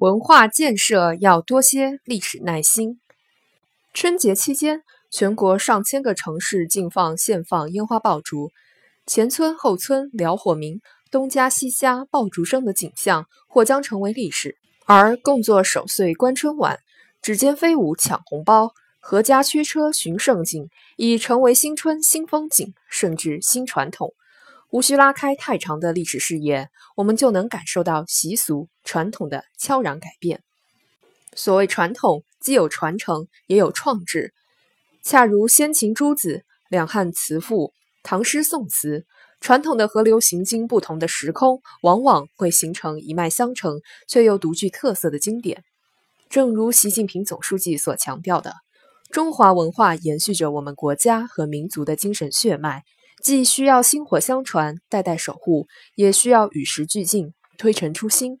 文化建设要多些历史耐心。春节期间，全国上千个城市禁放、限放烟花爆竹，前村后村燎火鸣，东家西家爆竹声的景象或将成为历史。而共作守岁观春晚、指尖飞舞抢红包、阖家驱车寻胜景，已成为新春新风景，甚至新传统。无需拉开太长的历史视野，我们就能感受到习俗传统的悄然改变。所谓传统，既有传承，也有创制。恰如先秦诸子、两汉词赋、唐诗宋词，传统的河流行经不同的时空，往往会形成一脉相承却又独具特色的经典。正如习近平总书记所强调的，中华文化延续着我们国家和民族的精神血脉。既需要薪火相传、代代守护，也需要与时俱进、推陈出新。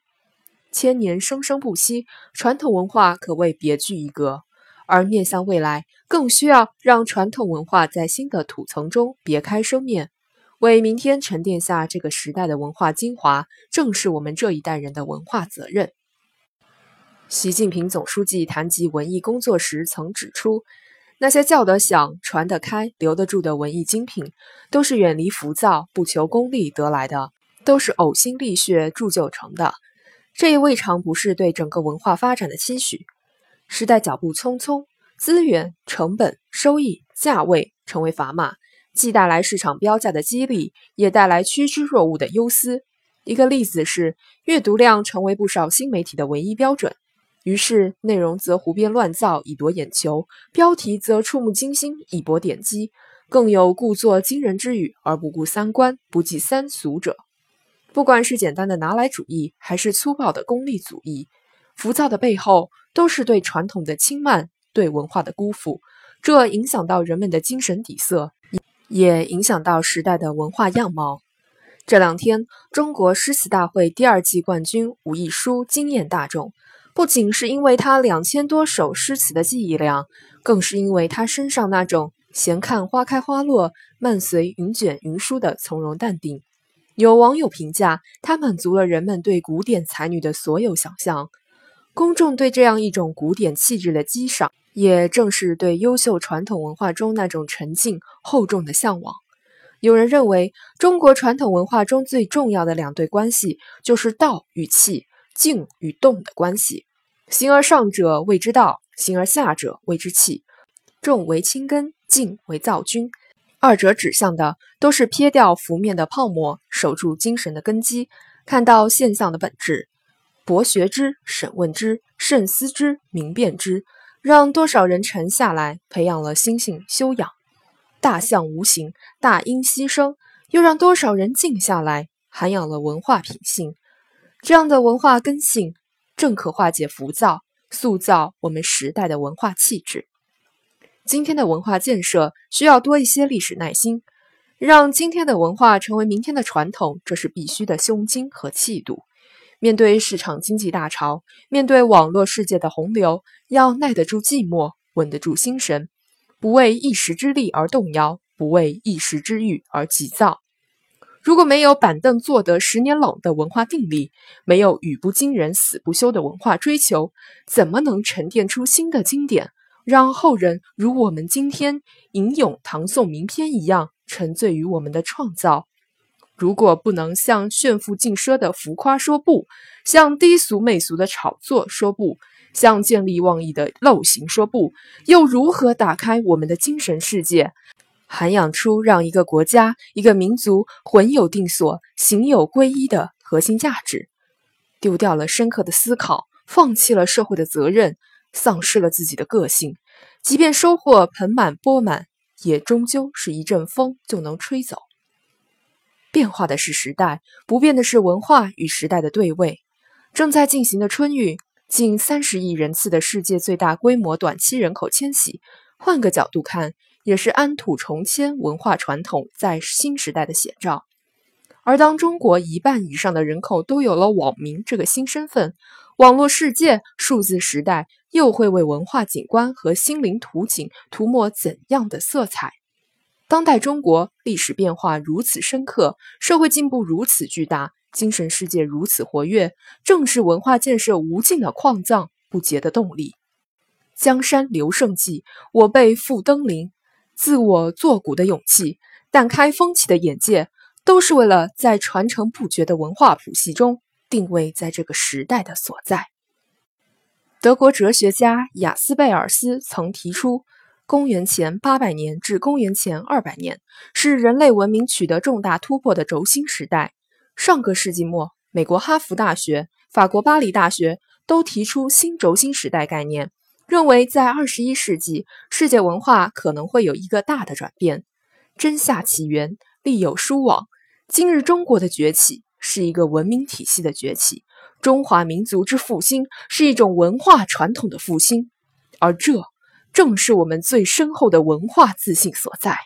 千年生生不息，传统文化可谓别具一格。而面向未来，更需要让传统文化在新的土层中别开生面，为明天沉淀下这个时代的文化精华，正是我们这一代人的文化责任。习近平总书记谈及文艺工作时曾指出。那些叫得响、传得开、留得住的文艺精品，都是远离浮躁、不求功利得来的，都是呕心沥血铸就成的。这也未尝不是对整个文化发展的期许。时代脚步匆匆，资源、成本、收益、价位成为砝码，既带来市场标价的激励，也带来趋之若鹜的忧思。一个例子是，阅读量成为不少新媒体的唯一标准。于是，内容则胡编乱造以夺眼球，标题则触目惊心以博点击，更有故作惊人之语而不顾三观、不计三俗者。不管是简单的拿来主义，还是粗暴的功利主义，浮躁的背后都是对传统的轻慢、对文化的辜负。这影响到人们的精神底色，也影响到时代的文化样貌。这两天，中国诗词大会第二季冠军吴亦姝惊艳大众。不仅是因为他两千多首诗词的记忆量，更是因为他身上那种闲看花开花落，慢随云卷云舒的从容淡定。有网友评价，他满足了人们对古典才女的所有想象。公众对这样一种古典气质的激赏，也正是对优秀传统文化中那种沉静厚重的向往。有人认为，中国传统文化中最重要的两对关系，就是道与气。静与动的关系，形而上者谓之道，形而下者谓之气。重为轻根，静为躁君。二者指向的都是撇掉浮面的泡沫，守住精神的根基，看到现象的本质。博学之，审问之，慎思之，明辨之，让多少人沉下来，培养了心性修养。大象无形，大音希声，又让多少人静下来，涵养了文化品性。这样的文化根性，正可化解浮躁，塑造我们时代的文化气质。今天的文化建设需要多一些历史耐心，让今天的文化成为明天的传统，这是必须的胸襟和气度。面对市场经济大潮，面对网络世界的洪流，要耐得住寂寞，稳得住心神，不为一时之利而动摇，不为一时之欲而急躁。如果没有板凳坐得十年冷的文化定力，没有语不惊人死不休的文化追求，怎么能沉淀出新的经典，让后人如我们今天吟咏唐宋名篇一样沉醉于我们的创造？如果不能向炫富尽奢的浮夸说不，向低俗媚俗的炒作说不，向见利忘义的陋行说不，又如何打开我们的精神世界？涵养出让一个国家、一个民族魂有定所、形有归依的核心价值，丢掉了深刻的思考，放弃了社会的责任，丧失了自己的个性，即便收获盆满钵满，也终究是一阵风就能吹走。变化的是时代，不变的是文化与时代的对位。正在进行的春运，近三十亿人次的世界最大规模短期人口迁徙，换个角度看。也是安土重迁文化传统在新时代的写照。而当中国一半以上的人口都有了网民这个新身份，网络世界、数字时代又会为文化景观和心灵图景涂抹怎样的色彩？当代中国历史变化如此深刻，社会进步如此巨大，精神世界如此活跃，正是文化建设无尽的矿藏、不竭的动力。江山留胜迹，我辈复登临。自我作古的勇气，但开风气的眼界，都是为了在传承不绝的文化谱系中定位在这个时代的所在。德国哲学家雅斯贝尔斯曾提出，公元前八百年至公元前二百年是人类文明取得重大突破的轴心时代。上个世纪末，美国哈佛大学、法国巴黎大学都提出新轴心时代概念，认为在二十一世纪，世界文化可能会有一个大的转变。真夏起源，历有书往。今日中国的崛起是一个文明体系的崛起。中华民族之复兴是一种文化传统的复兴，而这正是我们最深厚的文化自信所在。